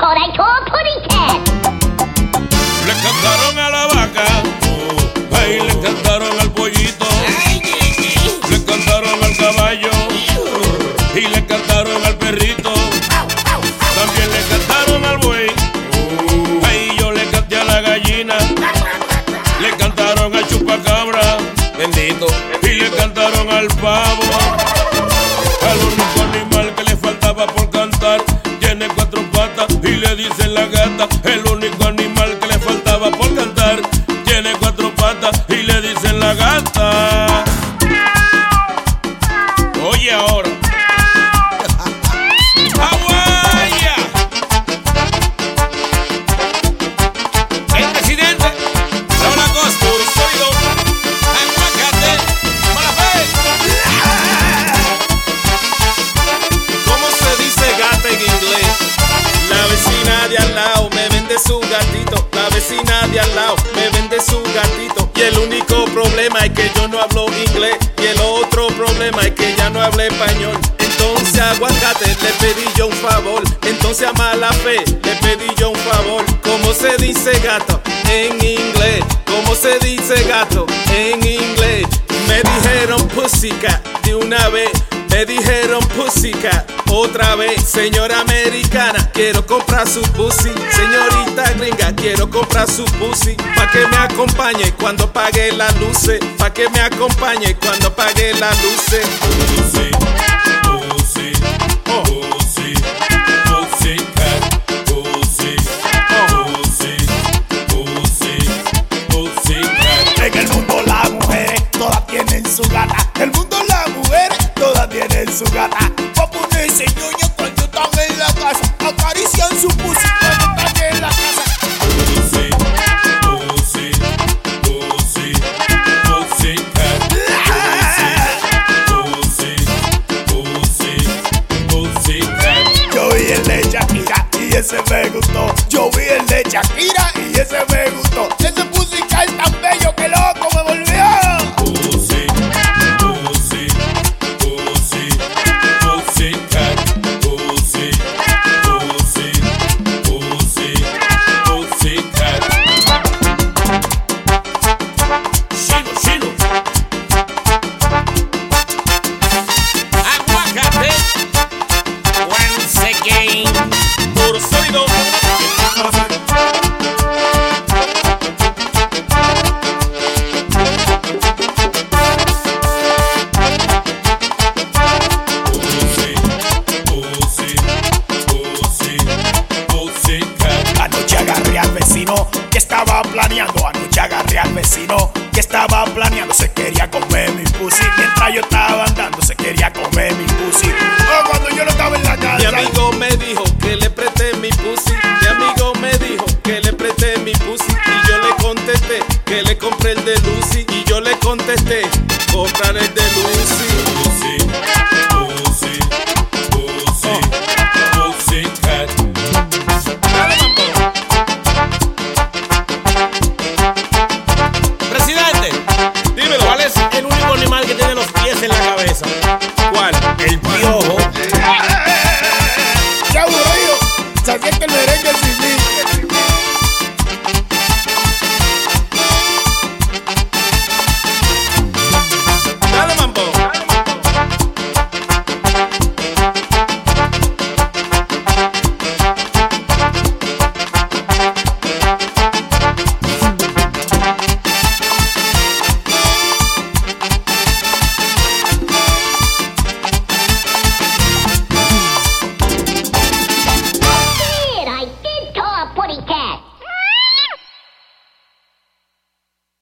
I putty cat. Le cantaron a la vaca, oh, ay, le cantaron al pollito, le cantaron al caballo y le cantaron al perrito. También le cantaron al buey, ay, yo le canté a la gallina, le cantaron al chupacabra, bendito, y le cantaron al pavo. Al único animal que le faltaba por cantar le dicen la gata. Gatito. La vecina de al lado me vende su gatito. Y el único problema es que yo no hablo inglés. Y el otro problema es que ya no hablo español. Entonces aguacate le pedí yo un favor. Entonces a mala fe le pedí yo un favor. ¿Cómo se dice gato en inglés? ¿Cómo se dice gato en inglés? Me dijeron pussycat de una vez. Me dijeron pussycat otra vez. Señora americana, quiero comprar su pussy. Señorita quiero comprar su pussy. Pa' que me acompañe cuando pague las luces. Pa' que me acompañe cuando pague las luces. Pussy, pussy, pussy, pussycat, pussy, pussy, pussy, pussycat. En el mundo las mujeres todas tienen su gata. En el mundo las mujeres todas tienen su gata. Papu dice ñoño cuando están en la casa. Acarician su pussy ese me gustó. Yo vi el de Shakira vecino que estaba planeando. Se quería comer mi pussy. Mientras yo estaba andando, se quería comer mi pussy. Oh, cuando yo no estaba en la Mi casa. amigo me dijo que le presté mi pussy. Mi amigo me dijo que le presté mi pussy. Y yo le contesté que le compré el de Lucy. Y yo le contesté, comprar el de Lucy. ¿Cuál?